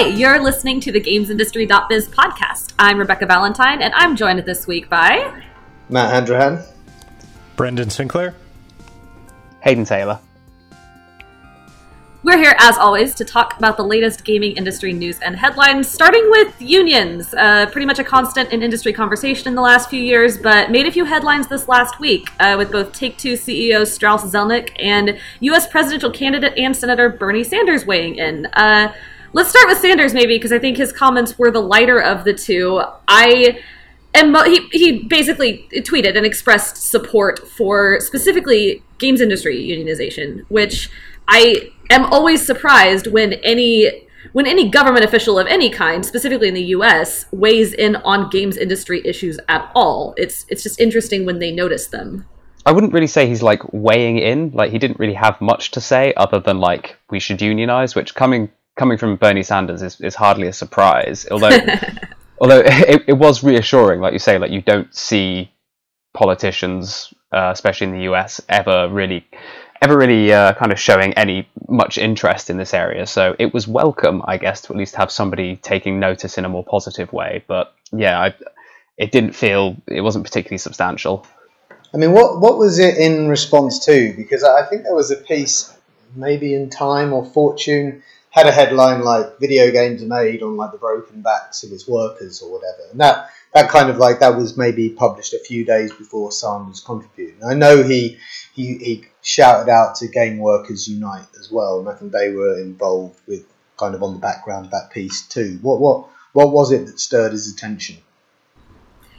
Hi, you're listening to the GamesIndustry.biz podcast. I'm Rebekah Valentine, and I'm joined this week by Matt Handrahan, Brendan Sinclair, Haydn Taylor. We're here, as always, to talk about the latest gaming industry news and headlines, starting with unions. Uh, pretty much a constant in industry conversation in the last few years, but made a few headlines this last week uh, with both Take Two CEO Strauss Zelnick and U.S. presidential candidate and Senator Bernie Sanders weighing in. Uh, let's start with Sanders, maybe, because I think his comments were the lighter of the two. I. And he, he basically tweeted and expressed support for specifically games industry unionization, which I am always surprised when any when any government official of any kind, specifically in the U.S., weighs in on games industry issues at all. It's it's just interesting when they notice them. I wouldn't really say he's like weighing in. Like he didn't really have much to say other than like we should unionize, which coming coming from Bernie Sanders is, is hardly a surprise. Although although it, it was reassuring, like you say, like you don't see politicians, uh, especially in the US, ever really ever really uh, kind of showing any much interest in this area. So it was welcome, I guess, to at least have somebody taking notice in a more positive way. But yeah, I, it didn't feel it wasn't particularly substantial. I mean, what what was it in response to? Because I think there was a piece, maybe in Time or Fortune, had a headline like "Video games are made on like the broken backs of its workers" or whatever, and that that kind of like that was maybe published a few days before Sanders contributed. I know he he he shouted out to Game Workers Unite as well, and I think they were involved with kind of on the background of that piece too. What what what was it that stirred his attention?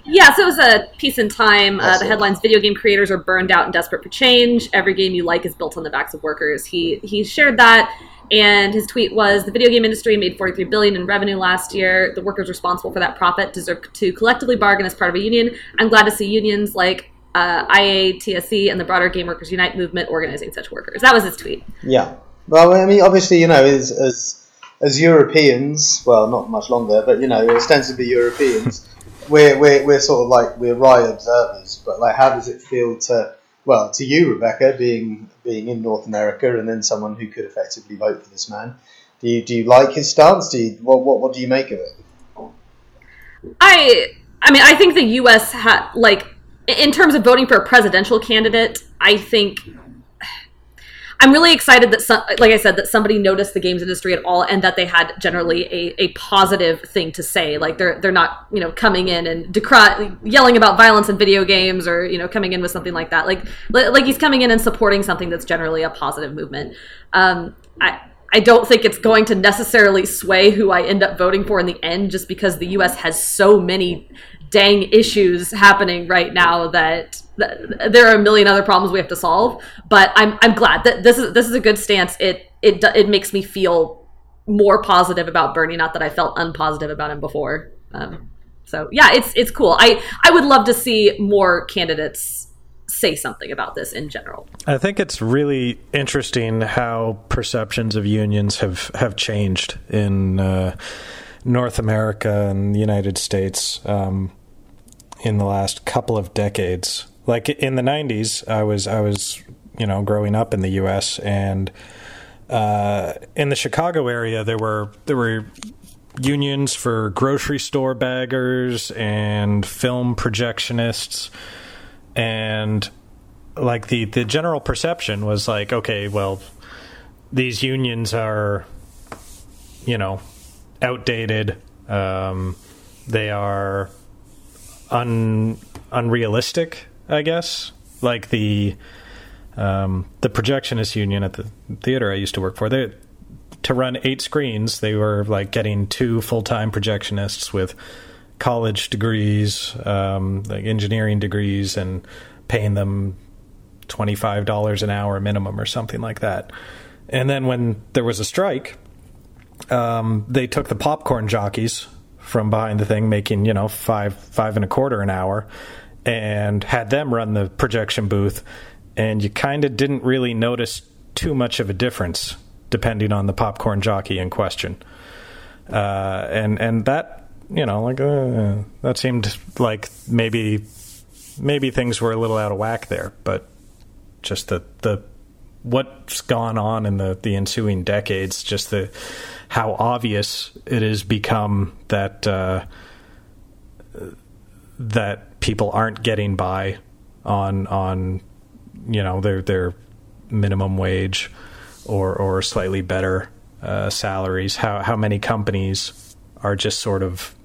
Yeah, so it was a piece in time. Uh, the headlines: Video game creators are burned out and desperate for change. Every game you like is built on the backs of workers. He he shared that and his tweet was the video game industry made 43 billion in revenue last year the workers responsible for that profit deserve to collectively bargain as part of a union i'm glad to see unions like uh, IATSE and the broader Game Workers Unite movement organizing such workers. That was his tweet. Yeah. Well, I mean, obviously, you know, as as, as Europeans, well, not much longer, but you know, ostensibly Europeans, we're, we're we're sort of like we're right observers. But like, how does it feel to well, to you, Rebekah, being being in North America and then someone who could effectively vote for this man. Do you do you like his stance? Do you what what, what do you make of it? I I mean I think the U.S. had like in terms of voting for a presidential candidate. I think I'm really excited that, some, like I said, that somebody noticed the games industry at all, and that they had generally a, a positive thing to say. Like they're they're not you know coming in and decry, yelling about violence in video games, or you know coming in with something like that. Like like he's coming in and supporting something that's generally a positive movement. Um, I. I don't think it's going to necessarily sway who I end up voting for in the end, just because the U.S. has so many dang issues happening right now that there are a million other problems we have to solve. But I'm I'm glad that this is this is a good stance. It it it makes me feel more positive about Bernie. Not that I felt unpositive about him before. Um, so yeah, it's it's cool. I I would love to see more candidates say something about this in general. I think it's really interesting how perceptions of unions have have changed in uh, North America and the United States um, in the last couple of decades like in the 90s i was i was you know growing up in the us and uh, in the chicago area there were there were unions for grocery store baggers and film projectionists. And like the the general perception was like okay well these unions are you know outdated. Um, they are un unrealistic I guess. Like the um, the projectionist union at the theater I used to work for, they to run eight screens, they were like getting two full time projectionists with college degrees, um, like engineering degrees, and paying them twenty five dollars an hour minimum or something like that. And then when there was a strike, um, they took the popcorn jockeys from behind the thing, making you know five five and a quarter an hour, and had them run the projection booth, and you kind of didn't really notice too much of a difference depending on the popcorn jockey in question. Uh, and and that you know like uh, that seemed like maybe maybe things were a little out of whack there, but just the the what's gone on in the the ensuing decades, just the how obvious it has become that uh, that people aren't getting by on on you know their their minimum wage or or slightly better uh, salaries. How how many companies are just sort of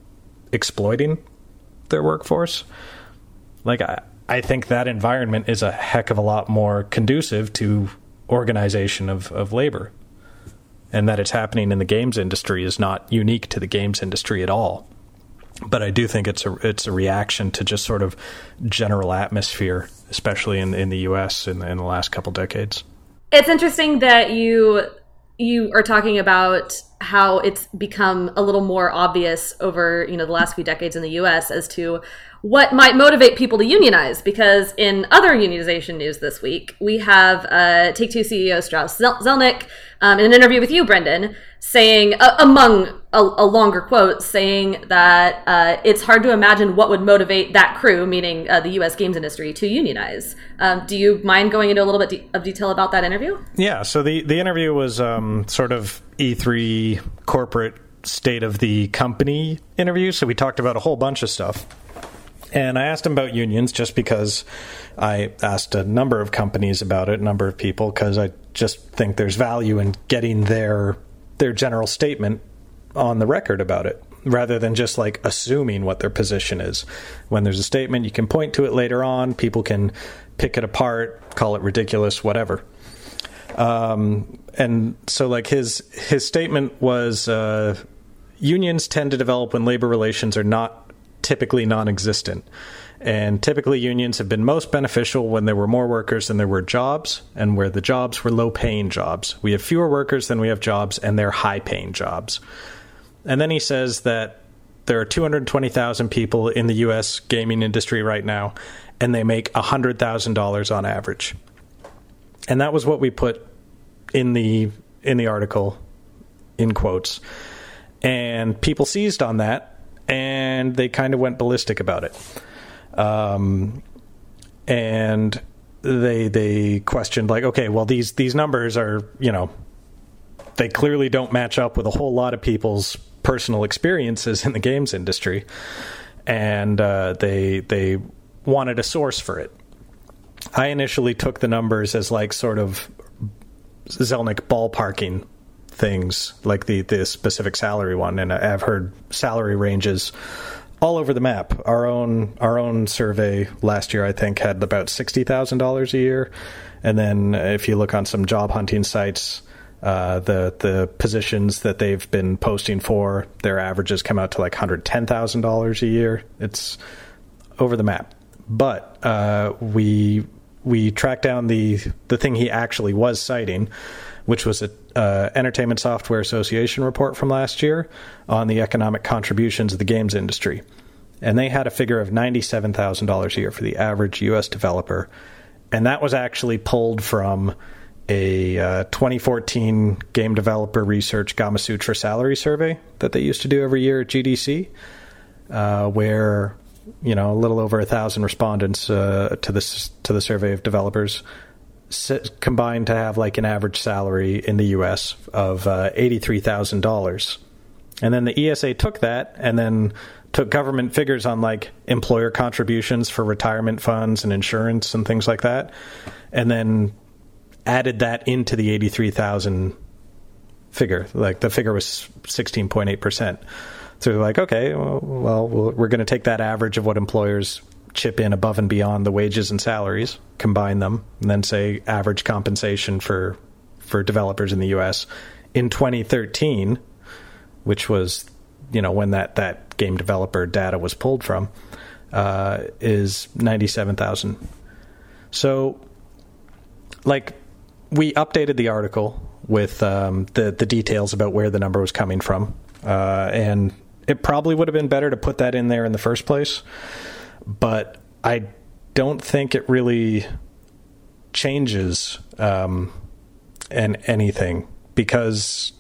exploiting their workforce? Like I, I think that environment is a heck of a lot more conducive to organization of, of labor. And that it's happening in the games industry is not unique to the games industry at all. But I do think it's a it's a reaction to just sort of general atmosphere, especially in in the U.S. in, in the last couple decades. It's interesting that you you are talking about how it's become a little more obvious over you know the last few decades in the U.S. as to what might motivate people to unionize. Because in other unionization news this week, we have uh, Take Two CEO Strauss Zelnick um, in an interview with you, Brendan, saying, uh, among a, a, longer quote, saying that uh, it's hard to imagine what would motivate that crew, meaning uh, the U.S. games industry, to unionize. Um, do you mind going into a little bit de- of detail about that interview? Yeah. So the the interview was um, sort of E3 corporate state of the company interview. So we talked about a whole bunch of stuff. And I asked him about unions just because I asked a number of companies about it, a number of people, because I just think there's value in getting their their general statement on the record about it rather than just like assuming what their position is. When there's a statement, you can point to it later on. People can pick it apart, call it ridiculous, whatever. Um, and so, like his his statement was, uh, unions tend to develop when labor relations are not typically non existent. And typically, unions have been most beneficial when there were more workers than there were jobs, and where the jobs were low paying jobs. We have fewer workers than we have jobs, and they're high paying jobs. And then he says that there are 220,000 people in the U.S. gaming industry right now, and they make $100,000 on average. And that was what we put in the in the article in quotes. And people seized on that and they kind of went ballistic about it. Um, and they they questioned like, okay, well these these numbers are you know they clearly don't match up with a whole lot of people's personal experiences in the games industry, and uh, they they wanted a source for it. I initially took the numbers as like sort of Zelnick ballparking things like the the specific salary one, and I've heard salary ranges all over the map. Our own our own survey last year, I think, had about sixty thousand dollars a year, and then if you look on some job hunting sites. Uh, the the positions that they've been posting for their averages come out to like hundred ten thousand dollars a year. It's over the map, but uh, we we tracked down the the thing he actually was citing, which was a uh, Entertainment Software Association report from last year on the economic contributions of the games industry. And they had a figure of $97,000 a year for the average U.S. developer. And that was actually pulled from a uh, 2014 game developer research Gamasutra salary survey that they used to do every year at GDC, uh, where you know a little over a thousand respondents uh, to this to the survey of developers combined to have like an average salary in the U.S. of uh, eighty-three thousand dollars, and then the ESA took that and then took government figures on like employer contributions for retirement funds and insurance and things like that, and then added that into the eighty-three thousand figure. Like the figure was sixteen point eight percent. So they're like, okay, well, well we're going to take that average of what employers chip in above and beyond the wages and salaries, combine them, and then say average compensation for for developers in the U.S. in 2013, which was you know when that that game developer data was pulled from, uh, is 97,000. So, like, we updated the article with um, the the details about where the number was coming from, uh, and it probably would have been better to put that in there in the first place but I don't think it really changes um, and anything because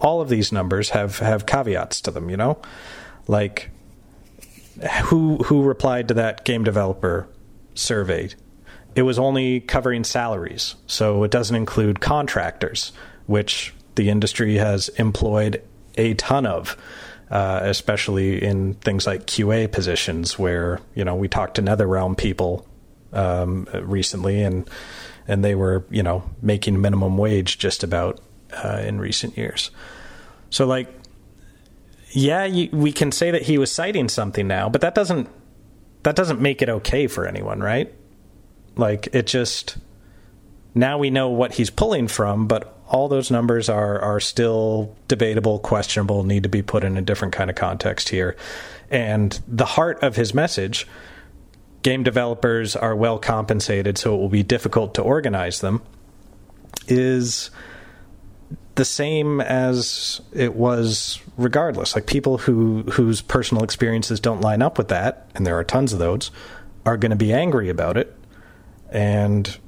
all of these numbers have have caveats to them. You know, like who who replied to that game developer survey? It was only covering salaries, so it doesn't include contractors, which the industry has employed a ton of. Uh, especially in things like QA positions, where you know we talked to NetherRealm people um, recently, and and they were you know making minimum wage just about uh, in recent years. So like, yeah, you, we can say that he was citing something now, but that doesn't that doesn't make it okay for anyone, right? Like it just now we know what he's pulling from, but all those numbers are are still debatable, questionable, need to be put in a different kind of context here. And the heart of his message, game developers are well compensated, so it will be difficult to organize them, is the same as it was regardless. Like people who whose personal experiences don't line up with that, and there are tons of those, are going to be angry about it. And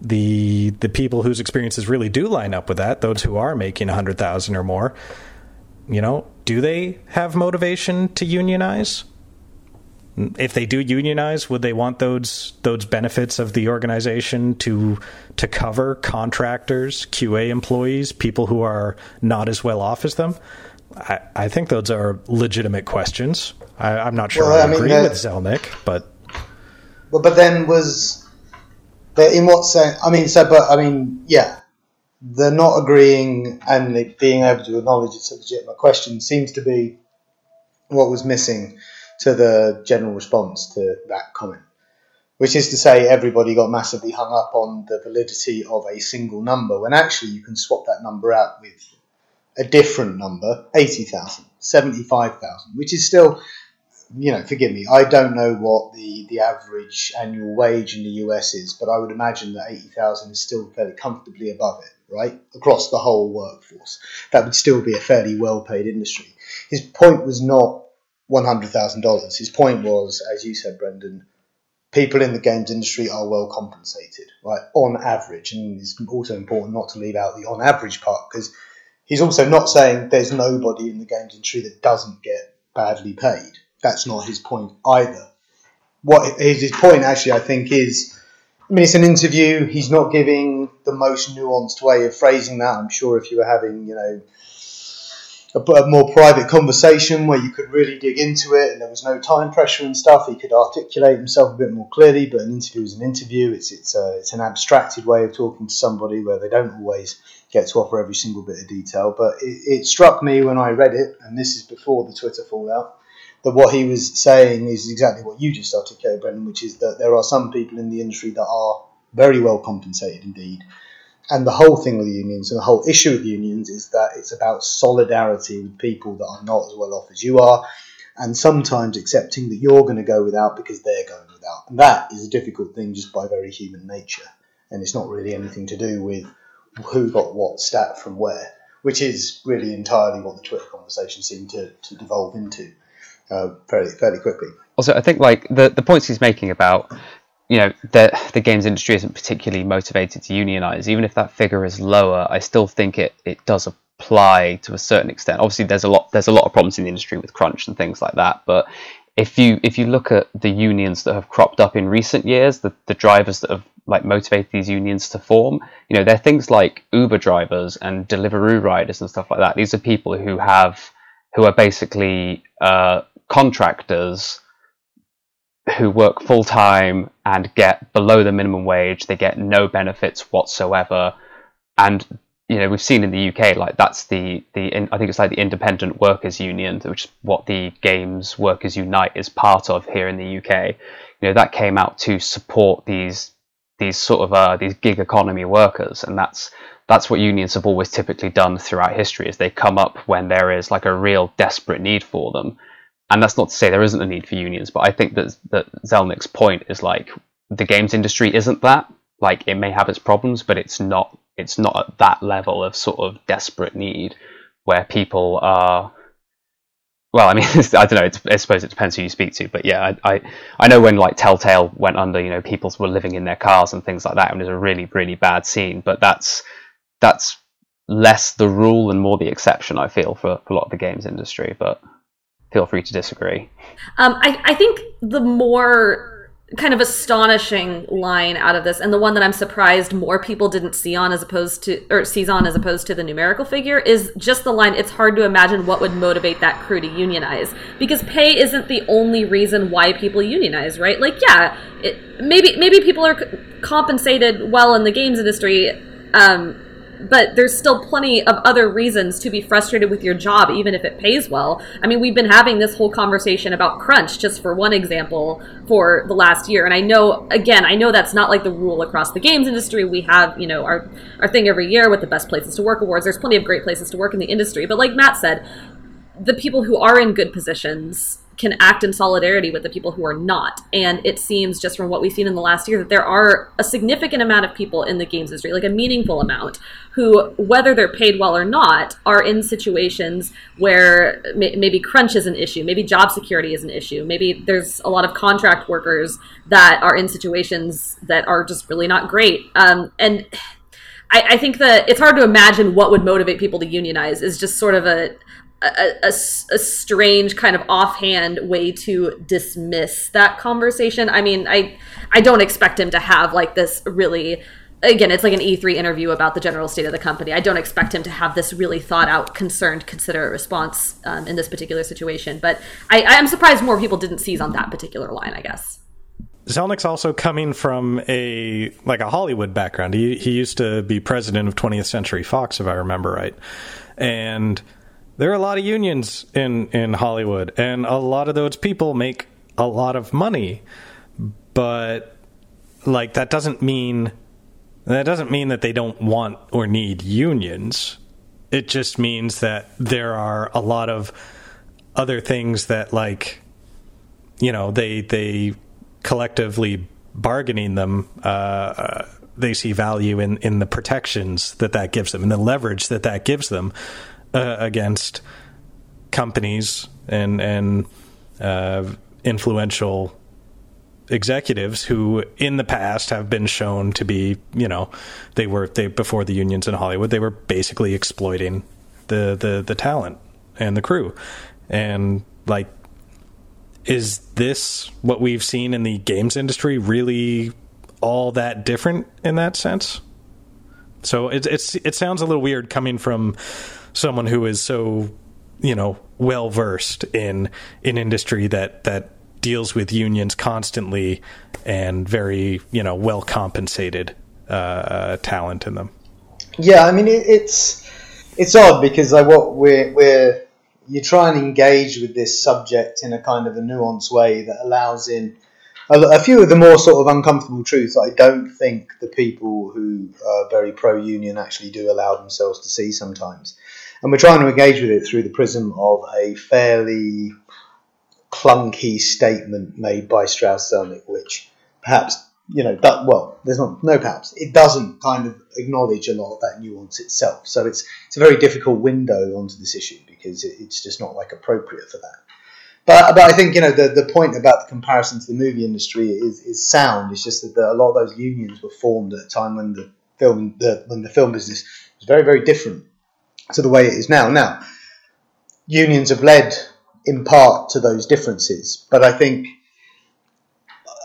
the the people whose experiences really do line up with that, those who are making a hundred thousand or more, you know, do they have motivation to unionize? If they do unionize, would they want those those benefits of the organization to to cover contractors, QA employees, people who are not as well off as them? I, I think those are legitimate questions. I, am not sure well, I, I mean, agree with Zelnick, but but but then was but in what sense? I mean, so, but I mean, yeah, the not agreeing and being able to acknowledge it's a legitimate question seems to be what was missing to the general response to that comment. Which is to say, everybody got massively hung up on the validity of a single number when actually you can swap that number out with a different number 80,000, 75,000, which is still you know, forgive me, I don't know what the, the average annual wage in the US is, but I would imagine that 80,000 is still fairly comfortably above it, right? Across the whole workforce. That would still be a fairly well paid industry. His point was not $100,000. His point was, as you said, Brendan, people in the games industry are well compensated, right? On average. And it's also important not to leave out the on average part because he's also not saying there's nobody in the games industry that doesn't get badly paid that's not his point either. What his point actually, I think, is I mean, it's an interview. He's not giving the most nuanced way of phrasing that. I'm sure if you were having, you know, a, a, more private conversation where you could really dig into it and there was no time pressure and stuff, he could articulate himself a bit more clearly. But an interview is an interview. It's it's a, it's an abstracted way of talking to somebody where they don't always get to offer every single bit of detail. But it, it struck me when I read it, and this is before the Twitter fallout that what he was saying is exactly what you just articulated, Brendan, which is that there are some people in the industry that are very well compensated indeed. And the whole thing with the unions and the whole issue with unions is that it's about solidarity with people that are not as well off as you are, and sometimes accepting that you're going to go without because they're going without. And that is a difficult thing just by very human nature. And it's not really anything to do with who got what stat from where, which is really entirely what the Twitter conversation seemed to, to devolve into uh, fairly fairly quickly. Also, I think like the the points he's making about you know that the games industry isn't particularly motivated to unionize, even if that figure is lower, I still think it it does apply to a certain extent. Obviously, there's a lot there's a lot of problems in the industry with crunch and things like that, but if you if you look at the unions that have cropped up in recent years, the, the drivers that have like motivated these unions to form, you know, they're things like Uber drivers and Deliveroo riders and stuff like that. These are people who have who are basically uh, contractors who work full time and get below the minimum wage. They get no benefits whatsoever, and you know we've seen in the UK like that's the the I think it's like the Independent Workers Union, which is what the Games Workers Unite is part of here in the UK. You know that came out to support these these sort of uh, these gig economy workers, and that's that's what unions have always typically done throughout history. Is they come up when there is like a real desperate need for them, and that's not to say there isn't a need for unions, but I think that that Zelnick's point is like the games industry isn't that. Like it may have its problems, but it's not it's not at that level of sort of desperate need where people are. Well, I mean, I don't know. I suppose it depends who you speak to, but yeah, I, I I know when like Telltale went under, you know, people were living in their cars and things like that, and it was a really really bad scene. But that's that's less the rule and more the exception. I feel for, for a lot of the games industry, but feel free to disagree. Um, I, I think the more kind of astonishing line out of this, and the one that I'm surprised more people didn't see on as opposed to or sees on as opposed to the numerical figure is just the line. It's hard to imagine what would motivate that crew to unionize because pay isn't the only reason why people unionize, right? Like, yeah, it, maybe maybe people are compensated well in the games industry. Um, but there's still plenty of other reasons to be frustrated with your job, even if it pays well. I mean, we've been having this whole conversation about crunch, just for one example, for the last year. And I know, again, I know that's not like the rule across the games industry. We have, you know, our, our thing every year with the best places to work awards. There's plenty of great places to work in the industry. But like Matt said, the people who are in good positions can act in solidarity with the people who are not. And it seems just from what we've seen in the last year that there are a significant amount of people in the games industry, like a meaningful amount, who, whether they're paid well or not, are in situations where may- maybe crunch is an issue, maybe job security is an issue, maybe there's a lot of contract workers that are in situations that are just really not great. Um, and I, I think that it's hard to imagine what would motivate people to unionize is just sort of a a, a, a, strange kind of offhand way to dismiss that conversation. I mean, I I don't expect him to have like this really again, it's like an E3 interview about the general state of the company. I don't expect him to have this really thought out, concerned, considerate response um, in this particular situation. But I, I am surprised more people didn't seize on that particular line, I guess. Zelnick's also coming from a like a Hollywood background. He he used to be president of 20th Century Fox, if I remember right, and there are a lot of unions in in Hollywood, and a lot of those people make a lot of money, but like that doesn't mean that doesn't mean that they don't want or need unions. It just means that there are a lot of other things that like you know they they collectively bargaining them uh, they see value in in the protections that that gives them and the leverage that that gives them uh, against companies and and uh, influential executives who in the past have been shown to be you know they were they before the unions in Hollywood they were basically exploiting the the the talent and the crew. And like is this what we've seen in the games industry really all that different in that sense? So it's it's it sounds a little weird coming from someone who is so you know well versed in an industry that that deals with unions constantly and very you know well compensated uh, talent in them. Yeah, I mean it, it's it's odd because like what we're we're you try and engage with this subject in a kind of a nuanced way that allows in a, a few of the more sort of uncomfortable truths. I don't think the people who are very pro union actually do allow themselves to see sometimes and we're trying to engage with it through the prism of a fairly clunky statement made by Strauss Zelnick, which perhaps you know, that, well, there's not no perhaps it doesn't kind of acknowledge a lot of that nuance itself. So it's it's a very difficult window onto this issue because it, it's just not like appropriate for that. But, but I think you know the, the point about the comparison to the movie industry is, is sound. It's just that the, a lot of those unions were formed at a time when the film the, when the film business was very very different to the way it is now. Now, unions have led in part to those differences, but I think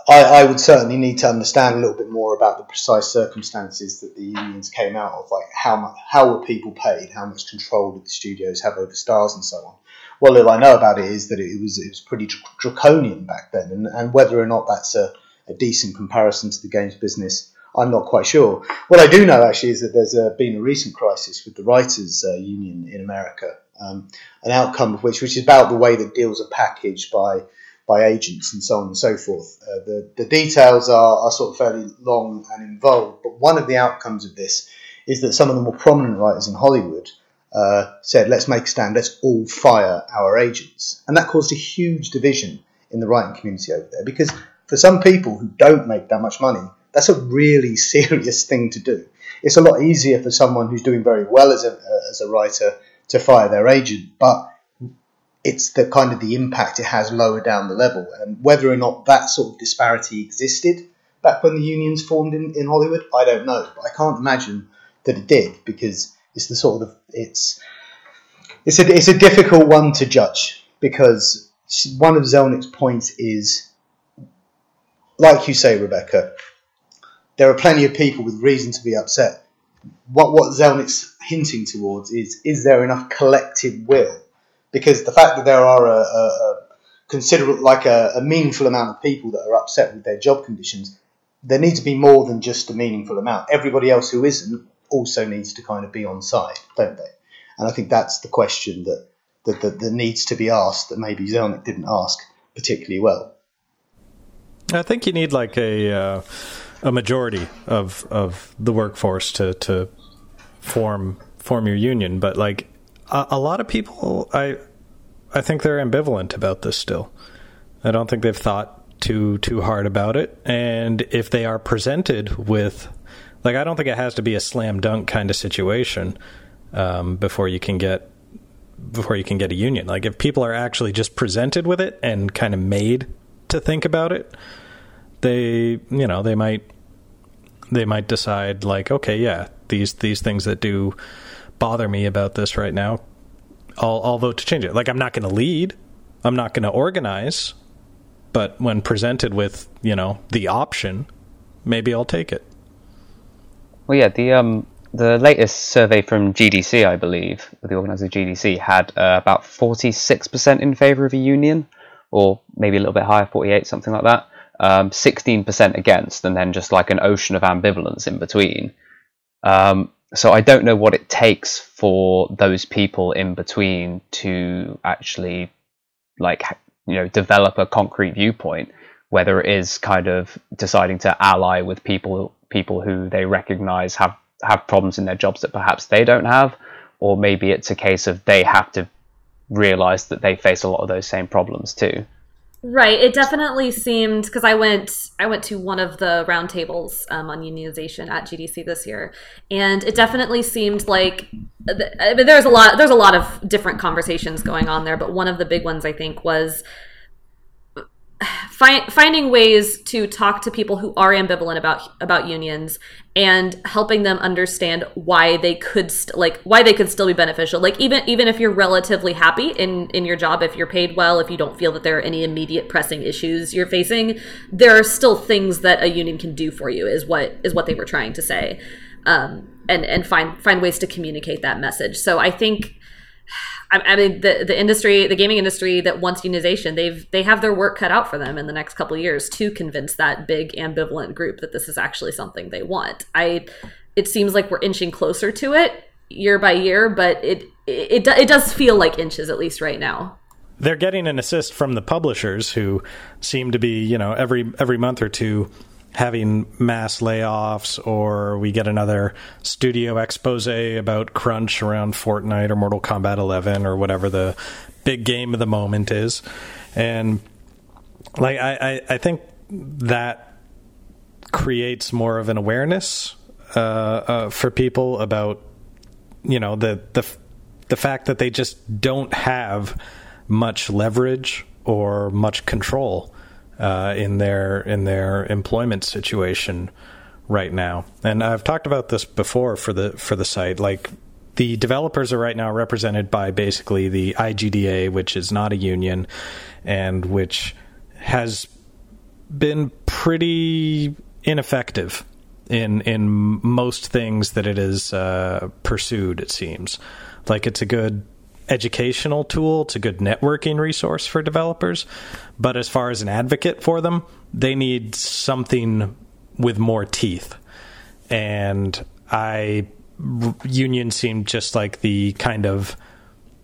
I, I, would certainly need to understand a little bit more about the precise circumstances that the unions came out of, like how much, how were people paid, how much control did the studios have over stars, and so on. Well, little I know about it is that it was it was pretty draconian back then, and, and whether or not that's a, a decent comparison to the games business I'm not quite sure. What I do know actually is that there's a, been a recent crisis with the writers' uh, union in America, um, an outcome of which, which is about the way that deals are packaged by by agents and so on and so forth. Uh, the the details are, are sort of fairly long and involved, but one of the outcomes of this is that some of the more prominent writers in Hollywood uh, said, "Let's make a stand. Let's all fire our agents," and that caused a huge division in the writing community over there because for some people who don't make that much money that's a really serious thing to do. It's a lot easier for someone who's doing very well as a, as a writer to fire their agent, but it's the kind of the impact it has lower down the level. And whether or not that sort of disparity existed back when the unions formed in, in Hollywood, I don't know. But I can't imagine that it did because it's the sort of it's it's a it's a difficult one to judge because one of Zelnick's points is like you say, Rebekah, there are plenty of people with reason to be upset. What what Zelnick's hinting towards is is there enough collective will? Because the fact that there are a, a, a considerable, like a, a meaningful amount of people that are upset with their job conditions, there needs to be more than just a meaningful amount. Everybody else who isn't also needs to kind of be on side, don't they? And I think that's the question that that, that, that needs to be asked that maybe Zelnick didn't ask particularly well. I think you need like a uh, a majority of of the workforce to to form form your union, but like a, a lot of people, I I think they're ambivalent about this still. I don't think they've thought too too hard about it, and if they are presented with like I don't think it has to be a slam dunk kind of situation um, before you can get before you can get a union. Like if people are actually just presented with it and kind of made to think about it, they you know they might they might decide like okay yeah these these things that do bother me about this right now I'll I'll vote to change it. Like I'm not going to lead, I'm not going to organize, but when presented with you know the option, maybe I'll take it. Well, yeah, the um the latest survey from GDC, I believe, the organizer GDC, had uh, about 46% in favour of a union, or maybe a little bit higher, 48, something like that. Um, 16% against, and then just like an ocean of ambivalence in between. Um, so I don't know what it takes for those people in between to actually like you know develop a concrete viewpoint whether it is kind of deciding to ally with people people who they recognize have have problems in their jobs that perhaps they don't have or maybe it's a case of they have to realize that they face a lot of those same problems too Right. It definitely seemed because I went I went to one of the roundtables um, on unionization at GDC this year, and it definitely seemed like I mean, there's a lot there's a lot of different conversations going on there, but one of the big ones I think was find, finding ways to talk to people who are ambivalent about about unions and helping them understand why they could st- like why they could still be beneficial. Like even even if you're relatively happy in in your job if you're paid well if you don't feel that there are any immediate pressing issues you're facing there are still things that a union can do for you is what is what they were trying to say. Um, and and find find ways to communicate that message. So i think I, mean, the the industry, the gaming industry that wants unionization, they've they have their work cut out for them in the next couple years to convince that big ambivalent group that this is actually something they want. I, it seems like we're inching closer to it year by year, but it it it does feel like inches at least right now. They're getting an assist from the publishers who seem to be, you know, every every month or two having mass layoffs or we get another studio expose about crunch around Fortnite or Mortal Kombat 11 or whatever the big game of the moment is. And like I, I, I think that creates more of an awareness uh, uh, for people about you know the the the fact that they just don't have much leverage or much control uh, in their in their employment situation right now. And I've talked about this before for the for the site. Like the developers are right now represented by basically the IGDA, which is not a union, and which has been pretty ineffective in in most things that it has uh, pursued. It seems like it's a good educational tool. It's a good networking resource for developers. But as far as an advocate for them, they need something with more teeth. And I union seemed just like the kind of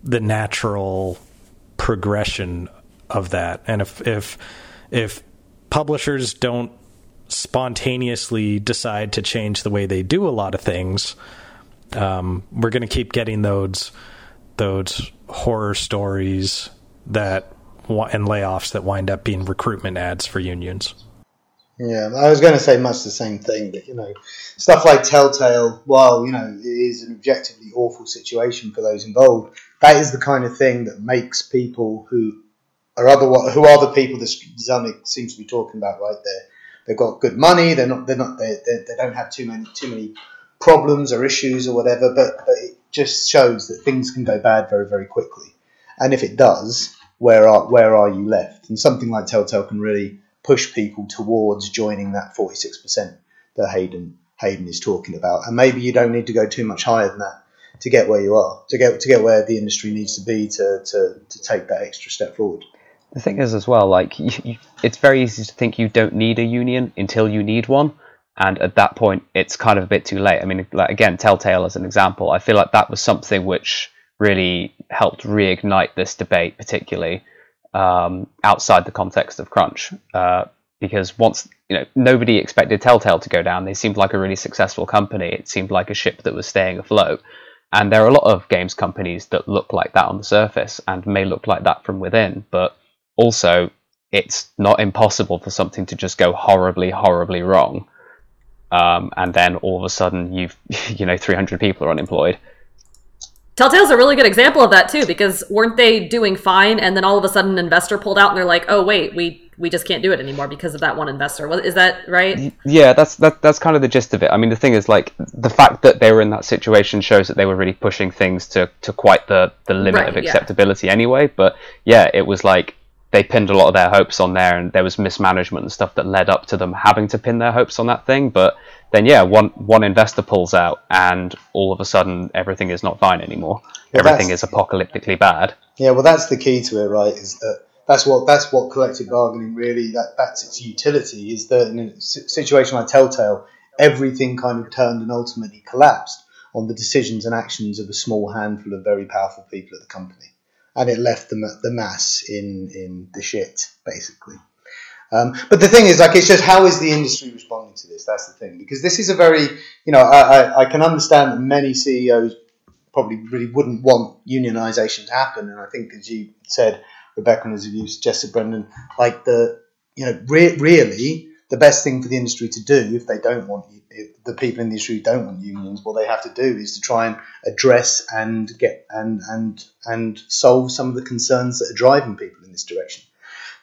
the natural progression of that. And if if if publishers don't spontaneously decide to change the way they do a lot of things, um, we're going to keep getting those those horror stories that and layoffs that wind up being recruitment ads for unions. Yeah, I was going to say much the same thing. But you know, stuff like Telltale, while you know it is an objectively awful situation for those involved, that is the kind of thing that makes people who are other who are the people that Zelnick seems to be talking about right there. They've got good money. They're not. They're not. They, they, they don't have too many too many problems or issues or whatever. But, but it just shows that things can go bad very very quickly. And if it does, where are where are you left? And something like Telltale can really push people towards joining that 46% that Haydn Haydn is talking about. And maybe you don't need to go too much higher than that to get where you are, to get to get where the industry needs to be to, to, to take that extra step forward. The thing is, as well, like you, you, it's very easy to think you don't need a union until you need one, and at that point, it's kind of a bit too late. I mean, like, again, Telltale as an example, I feel like that was something which really helped reignite this debate, particularly um, outside the context of crunch, uh, because once you know nobody expected Telltale to go down, they seemed like a really successful company. It seemed like a ship that was staying afloat. And there are a lot of games companies that look like that on the surface and may look like that from within, but also it's not impossible for something to just go horribly, horribly wrong. Um, and then all of a sudden you've you know 300 people are unemployed Telltale's a really good example of that too, because weren't they doing fine, and then all of a sudden an investor pulled out, and they're like, "Oh wait, we we just can't do it anymore because of that one investor." Is that right? Yeah, that's that, that's kind of the gist of it. I mean, the thing is, like, the fact that they were in that situation shows that they were really pushing things to to quite the the limit right, of acceptability yeah. anyway. But yeah, it was like they pinned a lot of their hopes on there, and there was mismanagement and stuff that led up to them having to pin their hopes on that thing. But then yeah, one one investor pulls out, and all of a sudden everything is not fine anymore. Well, everything is apocalyptically bad. Yeah, well, that's the key to it, right? Is that that's what that's what collective bargaining really that that's its utility is that in a situation like Telltale, everything kind of turned and ultimately collapsed on the decisions and actions of a small handful of very powerful people at the company, and it left the the mass in in the shit basically. Um, but the thing is, like, it's just how is the industry responding to this? That's the thing, because this is a very, you know, I, I, I can understand that many CEOs probably really wouldn't want unionization to happen, and I think, as you said, Rebekah, and as you suggested, Brendan, like the, you know, re- really the best thing for the industry to do if they don't want if the people in the industry don't want unions, what they have to do is to try and address and get and and and solve some of the concerns that are driving people in this direction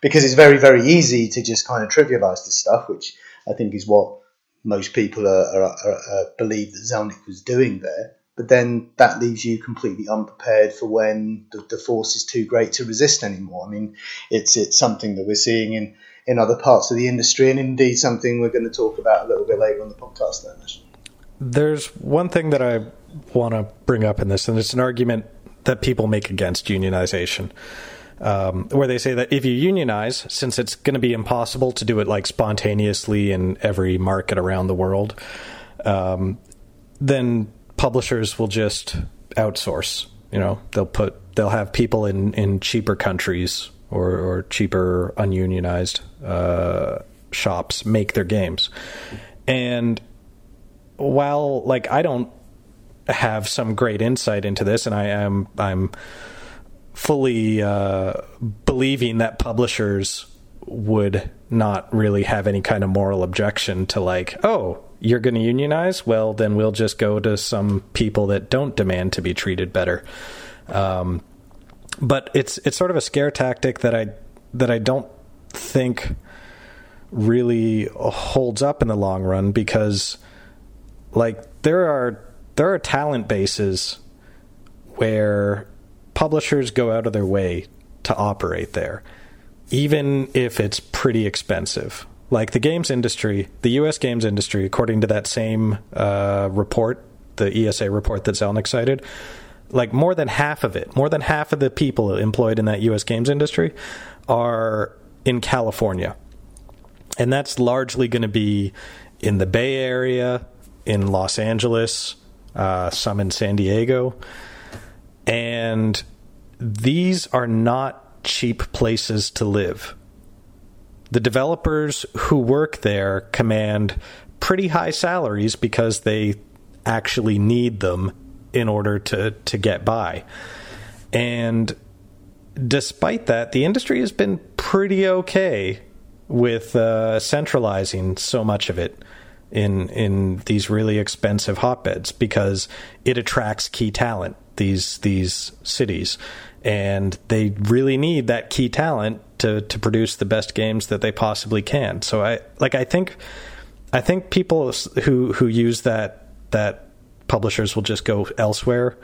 because it's very, very easy to just kind of trivialize this stuff, which I think is what most people are, are, are, are believe that Zelnick was doing there. But then that leaves you completely unprepared for when the, the force is too great to resist anymore. I mean, it's it's something that we're seeing in, in other parts of the industry, and indeed something we're going to talk about a little bit later on the podcast. There's one thing that I want to bring up in this, and it's an argument that people make against unionization um, where they say that if you unionize, since it's going to be impossible to do it like spontaneously in every market around the world, um, then publishers will just outsource. You know, they'll put they'll have people in in cheaper countries or, or cheaper ununionized uh, shops make their games, and while like I don't have some great insight into this, and I am I'm fully uh, believing that publishers would not really have any kind of moral objection to like, oh, you're going to unionize? Well, then we'll just go to some people that don't demand to be treated better. Um, but it's it's sort of a scare tactic that I that I don't think really holds up in the long run because like there are there are talent bases where publishers go out of their way to operate there, even if it's pretty expensive. Like the games industry, the U.S. games industry, according to that same uh, report, the ESA report that Zelnick cited, like more than half of it, more than half of the people employed in that U.S. games industry are in California. And that's largely going to be in the Bay Area, in Los Angeles, uh, some in San Diego. And these are not cheap places to live. The developers who work there command pretty high salaries because they actually need them in order to, to get by. And despite that, the industry has been pretty okay with uh, centralizing so much of it in in these really expensive hotbeds because it attracts key talent these these cities, and they really need that key talent to to produce the best games that they possibly can. So I like I think I think people who who use that that publishers will just go elsewhere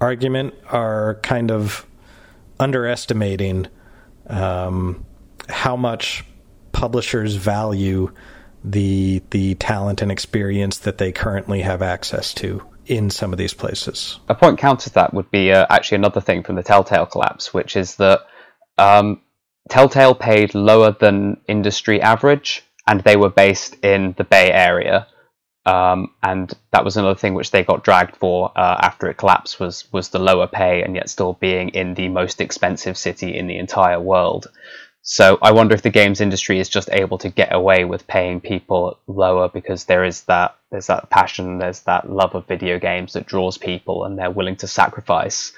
argument are kind of underestimating um, how much publishers value the the talent and experience that they currently have access to in some of these places. A point counter to that would be uh, actually another thing from the Telltale collapse, which is that um, Telltale paid lower than industry average, and they were based in the Bay Area. Um, and that was another thing which they got dragged for uh, after it collapsed was was the lower pay and yet still being in the most expensive city in the entire world. So I wonder if the games industry is just able to get away with paying people lower because there is that there's that passion, there's that love of video games that draws people, and they're willing to sacrifice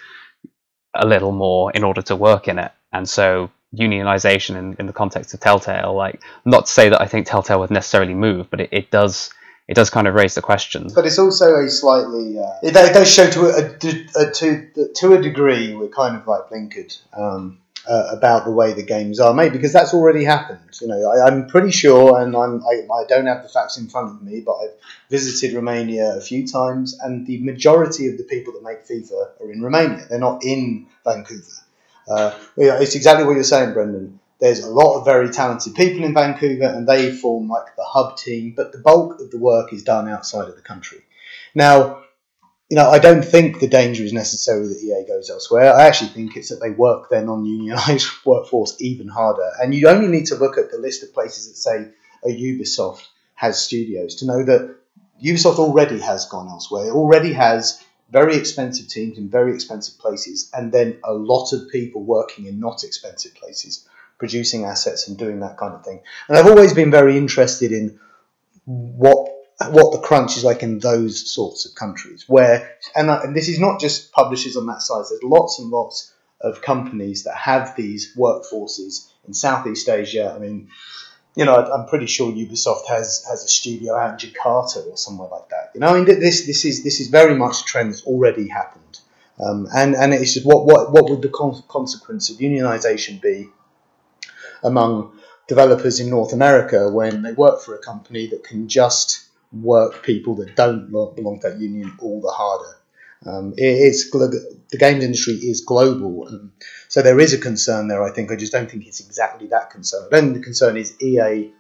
a little more in order to work in it. And so unionization in, in the context of Telltale, like not to say that I think Telltale would necessarily move, but it, it does it does kind of raise the question. But it's also a slightly uh, it, it does show to a, a, to to a degree we're kind of like blinkered. Um, uh, about the way the games are made because that's already happened. You know, I, am pretty sure, and I'm, I, I, don't have the facts in front of me, but I've visited Romania a few times, and the majority of the people that make FIFA are in Romania. They're not in Vancouver. Uh, it's exactly what you're saying, Brendan. There's a lot of very talented people in Vancouver, and they form like the hub team, but the bulk of the work is done outside of the country. Now, you know, I don't think the danger is necessarily that EA goes elsewhere. I actually think it's that they work their non-unionized workforce even harder. And you only need to look at the list of places that say a Ubisoft has studios to know that Ubisoft already has gone elsewhere. It already has very expensive teams in very expensive places, and then a lot of people working in not expensive places, producing assets and doing that kind of thing. And I've always been very interested in what what the crunch is like in those sorts of countries where and, and this is not just publishers on that side. There's lots and lots of companies that have these workforces in Southeast Asia. I mean you know I'm pretty sure Ubisoft has has a studio out in Jakarta or somewhere like that. You know I mean this this is this is very much a trend that's already happened. Um, and and it's just what what what would the consequence of unionization be among developers in North America when they work for a company that can just work people that don't belong to that union all the harder. Um, it, it's the games industry is global, um, so there is a concern there. I think I just don't think it's exactly that concern. Then the concern is EA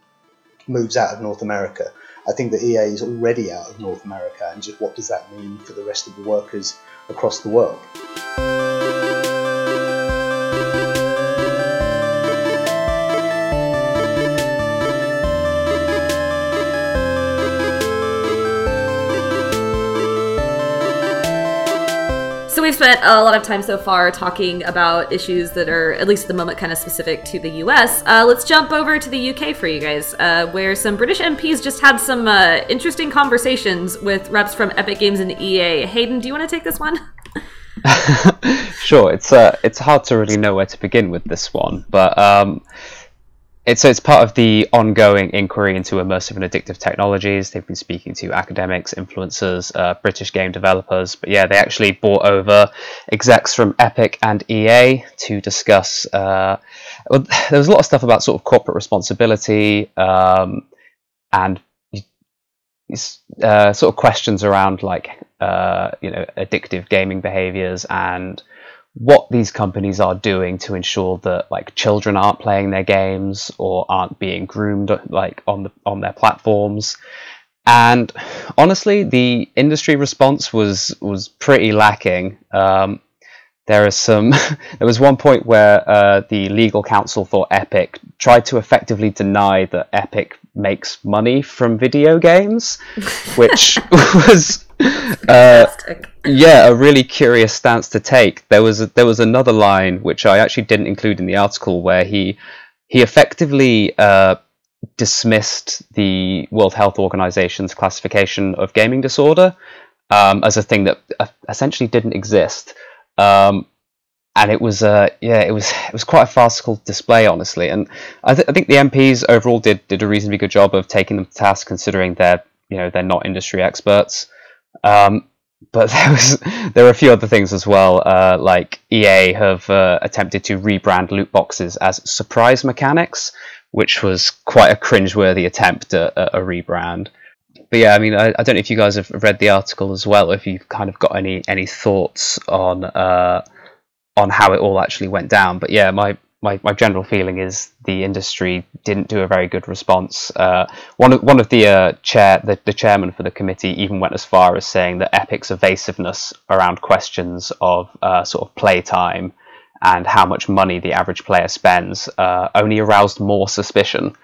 moves out of North America. I think that EA is already out of North America, and just what does that mean for the rest of the workers across the world? Spent a lot of time so far talking about issues that are, at least at the moment, kind of specific to the US. Uh, let's jump over to the UK for you guys, uh, where some British MPs just had some uh, interesting conversations with reps from Epic Games and EA. Haydn, do you want to take this one? sure. It's uh, it's hard to really know where to begin with this one, but um, it's, so it's part of the ongoing inquiry into immersive and addictive technologies. They've been speaking to academics, influencers, uh, British game developers, but yeah, they actually brought over execs from Epic and EA to discuss. Uh, well, there was a lot of stuff about sort of corporate responsibility um, and uh, sort of questions around like uh, you know addictive gaming behaviors and what these companies are doing to ensure that like children aren't playing their games or aren't being groomed like on the on their platforms. And honestly the industry response was was pretty lacking. Um, there is some there was one point where uh, the legal counsel for epic tried to effectively deny that epic makes money from video games which was uh, yeah, a really curious stance to take. There was a, there was another line which I actually didn't include in the article where he he effectively uh, dismissed the World Health Organization's classification of gaming disorder um, as a thing that uh, essentially didn't exist. Um, and it was uh, yeah, it was it was quite a farcical display, honestly. And I, th- I think the MPs overall did did a reasonably good job of taking them to task, considering they're you know they're not industry experts. Um, but there was there are a few other things as well. Uh, like EA have uh, attempted to rebrand loot boxes as surprise mechanics, which was quite a cringeworthy attempt at, at a rebrand. But yeah, I mean, I, I, don't know if you guys have read the article as well, if you've kind of got any any thoughts on uh, on how it all actually went down. But yeah, my my, my general feeling is the industry didn't do a very good response. Uh, one of one of the uh, chair the, the chairman for the committee even went as far as saying that Epic's evasiveness around questions of uh, sort of playtime and how much money the average player spends uh, only aroused more suspicion.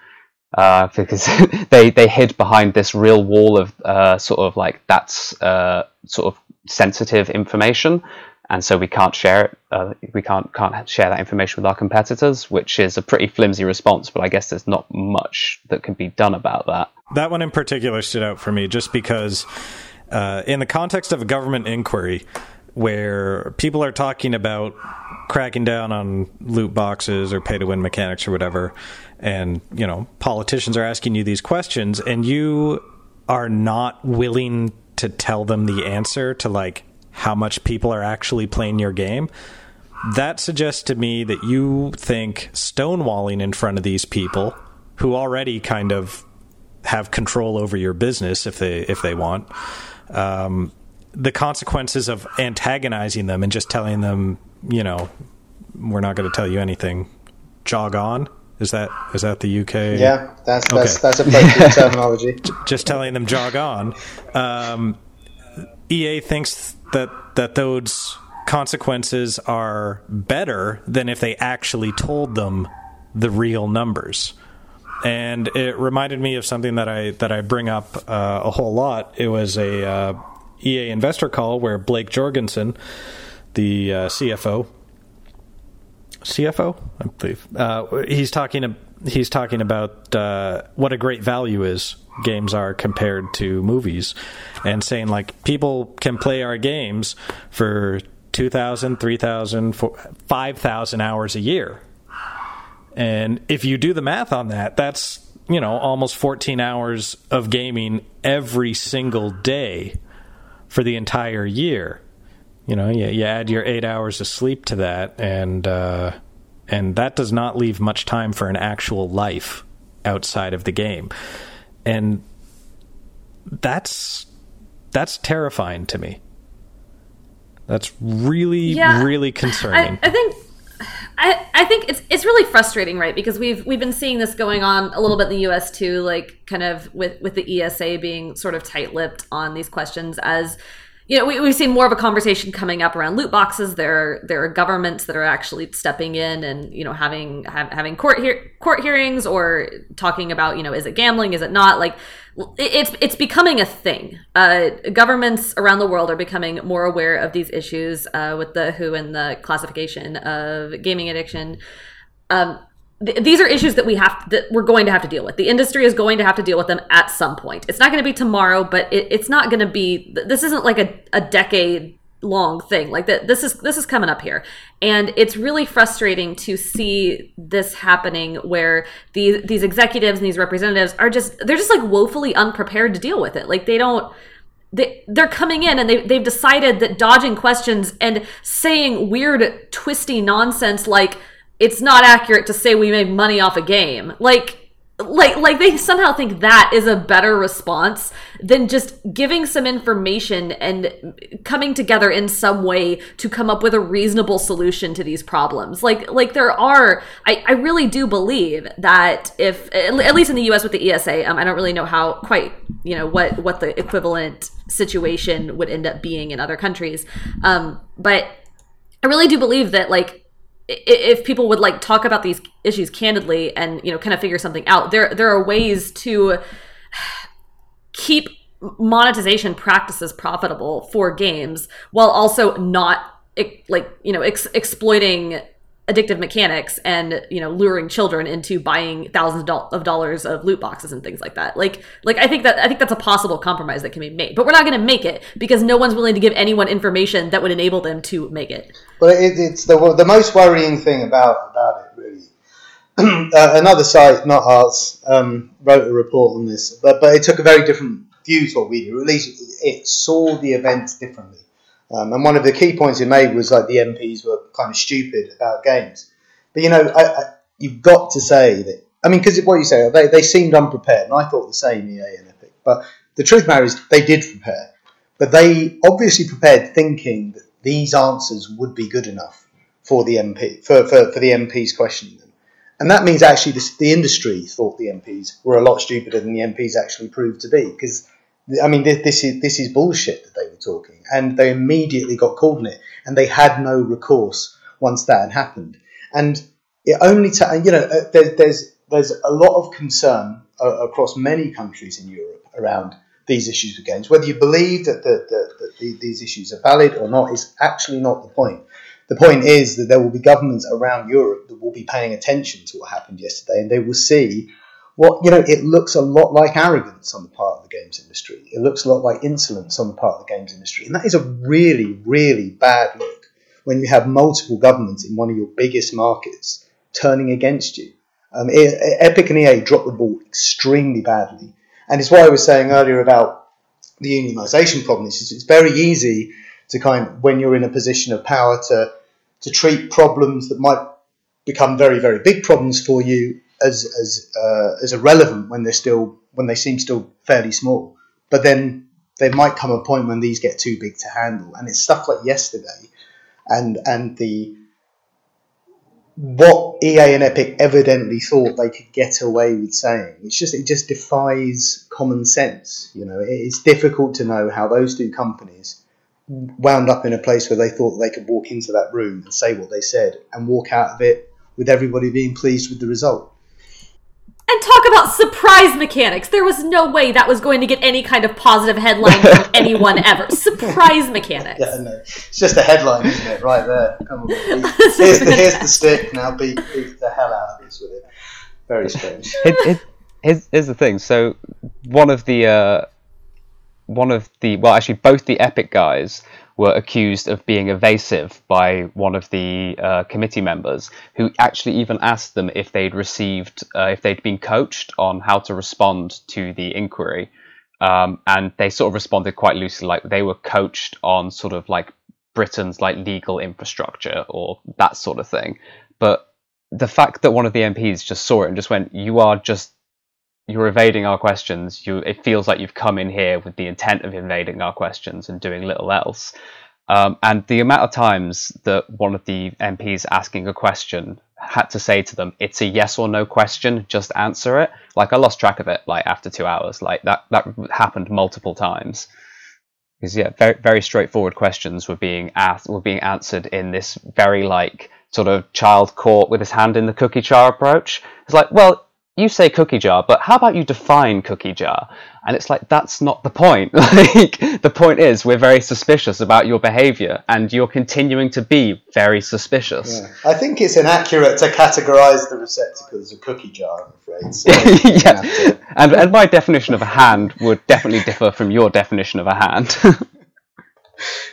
Uh, because they, they hid behind this real wall of uh, sort of like that's sort of sensitive information, and so we can't share it. Uh, we can't can't share that information with our competitors, which is a pretty flimsy response. But I guess there's not much that can be done about that. That one in particular stood out for me, just because, uh, in the context of a government inquiry, where people are talking about cracking down on loot boxes or pay to win mechanics or whatever, and you know politicians are asking you these questions, and you are not willing to tell them the answer to like how much people are actually playing your game, that suggests to me that you think stonewalling in front of these people who already kind of have control over your business if they if they want um, the consequences of antagonizing them and just telling them you know we're not going to tell you anything jog on is that is that the UK? Yeah, that's that's okay. that's appropriate terminology. Just telling them jog on. Um, EA thinks that that those consequences are better than if they actually told them the real numbers. And it reminded me of something that I that I bring up uh, a whole lot. It was a uh, EA investor call where Blake Jorgensen, the uh, CFO, CFO, I believe, uh, he's talking he's talking about uh, what a great value is games are compared to movies and saying like people can play our games for 2000 3000 5000 hours a year. And if you do the math on that that's you know almost 14 hours of gaming every single day for the entire year. You know you, you add your eight hours of sleep to that and uh, and that does not leave much time for an actual life outside of the game and that's that's terrifying to me that's really yeah, really concerning I, I think I, I think it's it's really frustrating, right? Because we've we've been seeing this going on a little bit in the U.S. too, like kind of with with the ESA being sort of tight-lipped on these questions as you know, we, we've seen more of a conversation coming up around loot boxes. There, there are governments that are actually stepping in and you know having having court court hearings or talking about you know is it gambling, is it not? Like it's it's becoming a thing. Uh, governments around the world are becoming more aware of these issues uh, with the WHO and the classification of gaming addiction. Um, these are issues that we have that we're going to have to deal with. The industry is going to have to deal with them at some point. It's not going to be tomorrow, but it, it's not going to be. This isn't like a, a decade long thing. Like that. This is this is coming up here, and it's really frustrating to see this happening where these these executives and these representatives are just they're just like woefully unprepared to deal with it. Like they don't they, they're coming in and they, they've decided that dodging questions and saying weird twisty nonsense like it's not accurate to say we made money off a game. Like like like they somehow think that is a better response than just giving some information and coming together in some way to come up with a reasonable solution to these problems like like there are i, I really do believe that if at least in the us with the esa um, i don't really know how quite you know what what the equivalent situation would end up being in other countries um, but i really do believe that like if people would like talk about these issues candidly and you know kind of figure something out there there are ways to keep monetization practices profitable for games while also not like you know ex- exploiting addictive mechanics and you know luring children into buying thousands of dollars of loot boxes and things like that. Like like i think that i think that's a possible compromise that can be made but we're not going to make it because no one's willing to give anyone information that would enable them to make it. Well it, it's the the most worrying thing about about it really. Uh, another site not ours um, wrote a report on this but but it took a very different view to what we do. At least it saw the events differently um, and one of the key points he made was like the MPs were kind of stupid about games. But you know, I, I, you've got to say that. I mean, because what you say, they, they seemed unprepared, and I thought the same, EA and Epic. But the truth matter is, they did prepare, but they obviously prepared thinking that these answers would be good enough for the MP for, for, for the MPs questioning them, and that means actually this, the industry thought the MPs were a lot stupider than the MPs actually proved to be because. I mean, this is this is bullshit that they were talking, and they immediately got called on it, and they had no recourse once that had happened. And it only, ta- you know, uh, there, there's there's a lot of concern uh, across many countries in Europe around these issues with games. Whether you believe that, the, the, the, these issues are valid or not is actually not the point. The point is that there will be governments around Europe that will be paying attention to what happened yesterday, and they will see what you know. It looks a lot like arrogance on the part of the games industry. It looks a lot like insolence on the part of the games industry, and that is a really, really bad look when you have multiple governments in one of your biggest markets turning against you. Um, Epic and EA dropped the ball extremely badly, and it's what I was saying earlier about the unionisation problem. It's, it's very easy to kind of, when you're in a position of power to to treat problems that might become very very big problems for you as as uh, as irrelevant when they're still when they seem still fairly small. But then there might come a point when these get too big to handle, and it's stuff like yesterday, and and the what EA and Epic evidently thought they could get away with saying. It's just it just defies common sense. You know, it's difficult to know how those two companies wound up in a place where they thought they could walk into that room and say what they said and walk out of it with everybody being pleased with the result. And talk about surprise mechanics. There was no way that was going to get any kind of positive headline from anyone ever. Surprise mechanics. Yeah, no. It's just a headline, isn't it? Right there. Come on. Here's the, here's the stick. Now beat, beat the hell out of this with it. Very strange. It, it, here's, here's the thing. So one of the uh, one of the well, actually, both the Epic guys were accused of being evasive by one of the uh, committee members, who actually even asked them if they'd received, uh, if they'd been coached on how to respond to the inquiry. Um, and they sort of responded quite loosely, like they were coached on sort of like Britain's like legal infrastructure or that sort of thing. But the fact that one of the MPs just saw it and just went, "You are just you're evading our questions. You, it feels like you've come in here with the intent of invading our questions and doing little else. Um, and the amount of times that one of the MPs asking a question had to say to them, "It's a yes or no question. Just answer it." Like I lost track of it. Like after two hours, like that that happened multiple times. Because yeah, very very straightforward questions were being asked were being answered in this very like sort of child caught with his hand in the cookie jar approach. It's like, well, you say cookie jar, but how about you define cookie jar? And it's like that's not the point. like the point is we're very suspicious about your behavior and you're continuing to be very suspicious. Yeah. I think it's inaccurate to categorize the receptacle as a cookie jar, I'm afraid. So yeah. To... And and my definition of a hand would definitely differ from your definition of a hand.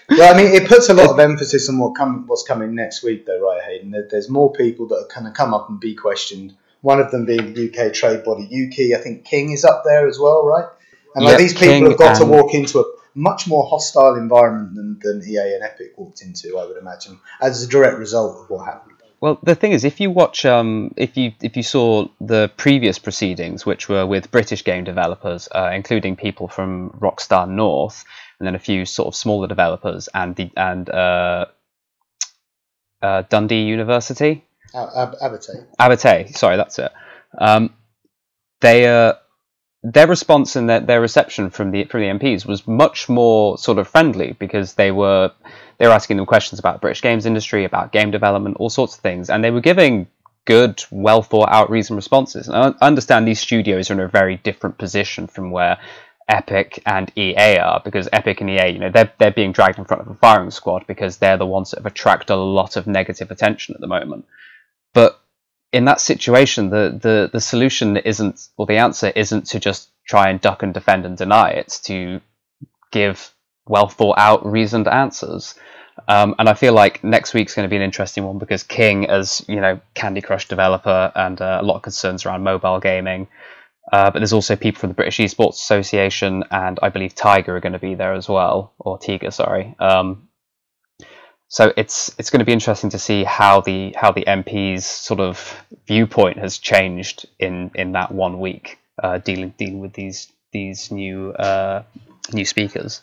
yeah, I mean, it puts a lot of emphasis on what come, what's coming next week, though, right, Haydn? There's more people that are going to come up and be questioned one of them being the UK trade body Ukie. I think King is up there as well, right? And like these people King have got to walk into a much more hostile environment than, than EA and Epic walked into, I would imagine, as a direct result of what happened. Well, the thing is, if you watch, um, if you if you saw the previous proceedings, which were with British game developers, uh, including people from Rockstar North, and then a few sort of smaller developers, and the and uh, uh, Dundee University, Ab- Abertay. Abertay, sorry, that's it. Um, they uh, their response and their, their reception from the from the MPs was much more sort of friendly because they were they were asking them questions about the British games industry, about game development, all sorts of things, and they were giving good, well thought out reasoned responses. And I understand these studios are in a very different position from where Epic and EA are because Epic and EA, you know, they're they're being dragged in front of a firing squad because they're the ones that have attracted a lot of negative attention at the moment. But in that situation, the, the, the solution isn't, or the answer isn't to just try and duck and defend and deny. It's to give well thought out, reasoned answers. Um, and I feel like next week's going to be an interesting one because King, as you know, Candy Crush developer, and uh, a lot of concerns around mobile gaming. Uh, but there's also people from the British Esports Association, and I believe Tiger are going to be there as well, or Tiga, sorry. Um, so it's it's going to be interesting to see how the how the MP's sort of viewpoint has changed in in that one week uh, dealing dealing with these these new uh, new speakers.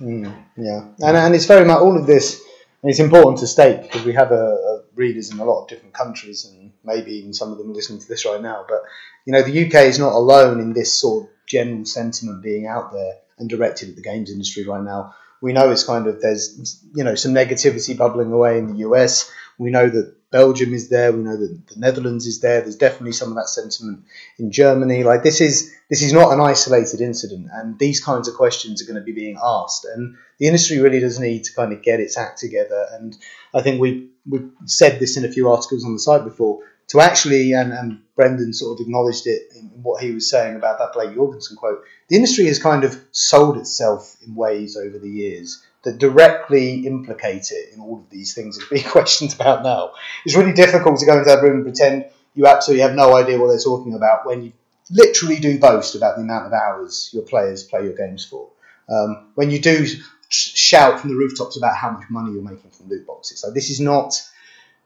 Mm, yeah, and and it's very much all of this. It's important to state because we have a, a readers in a lot of different countries, and maybe even some of them listening to this right now. But you know, the UK is not alone in this sort of general sentiment being out there and directed at the games industry right now. We know it's kind of there's you know some negativity bubbling away in the US. We know that Belgium is there. We know that the Netherlands is there. There's definitely some of that sentiment in Germany. Like this is this is not an isolated incident, and these kinds of questions are going to be being asked. And the industry really does need to kind of get its act together. And I think we we said this in a few articles on the site before to actually, and, and Brendan sort of acknowledged it in what he was saying about that Blake Jorgensen quote. The industry has kind of sold itself in ways over the years that directly implicate it in all of these things that are being questioned about now. It's really difficult to go into that room and pretend you absolutely have no idea what they're talking about when you literally do boast about the amount of hours your players play your games for. Um, when you do shout from the rooftops about how much money you're making from loot boxes. So this is not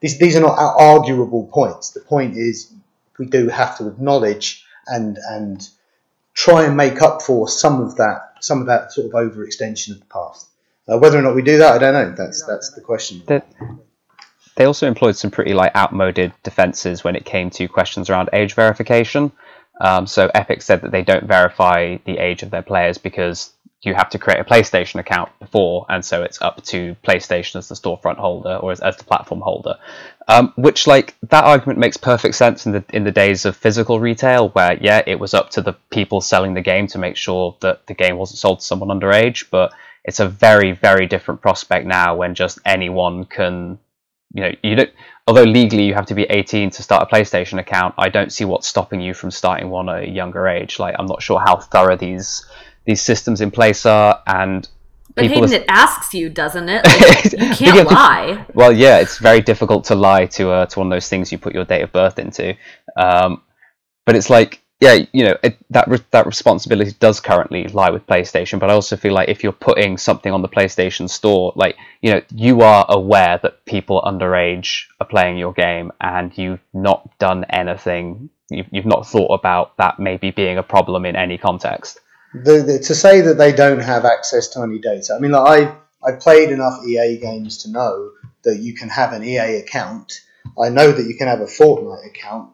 these these are not arguable points. The point is we do have to acknowledge and and try and make up for some of that some of that sort of overextension of the past. Uh, whether or not we do that, I don't know. That's that's the question. That, they also employed some pretty like outmoded defenses when it came to questions around age verification. Um, so Epic said that they don't verify the age of their players because you have to create a PlayStation account before, and so it's up to PlayStation as the storefront holder or as, as the platform holder. Um, which, like, that argument makes perfect sense in the in the days of physical retail, where yeah, it was up to the people selling the game to make sure that the game wasn't sold to someone underage. But it's a very very different prospect now when just anyone can you know you don't although legally you have to be 18 to start a playstation account i don't see what's stopping you from starting one at a younger age like i'm not sure how thorough these these systems in place are and but Haydn, are... it asks you, doesn't it? Like, you can't lie. Well, yeah, it's very difficult to lie to uh, to one of those things you put your date of birth into. Um, but it's like yeah, you know it, that re- that responsibility does currently lie with PlayStation, but I also feel like if you're putting something on the PlayStation Store, like you know, you are aware that people underage are playing your game, and you've not done anything. You've, you've not thought about that maybe being a problem in any context. The, the, to say that they don't have access to any data, I mean, like, I I played enough EA games to know that you can have an EA account. I know that you can have a Fortnite account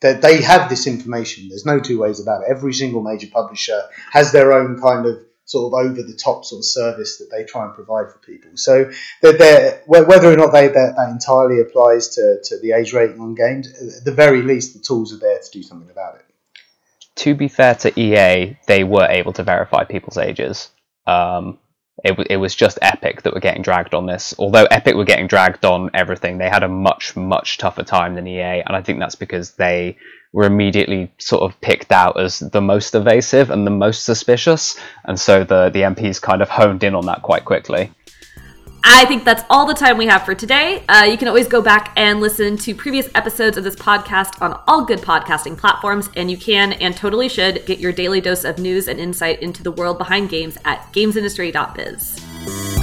that they have this information. There's no two ways about it. Every single major publisher has their own kind of sort of over the top sort of service that they try and provide for people. So they're, whether or not they, that, that entirely applies to, to the age rating on games, at the very least, the tools are there to do something about it. To be fair to EA, they were able to verify people's ages. Um, it, it was just Epic that were getting dragged on this. Although Epic were getting dragged on everything, they had a much, much tougher time than EA, and I think that's because they were immediately sort of picked out as the most evasive and the most suspicious, and so the, the MPs kind of honed in on that quite quickly. I think that's all the time we have for today. Uh, you can always go back and listen to previous episodes of this podcast on all good podcasting platforms, and you can and totally should get your daily dose of news and insight into the world behind games at gamesindustry.biz.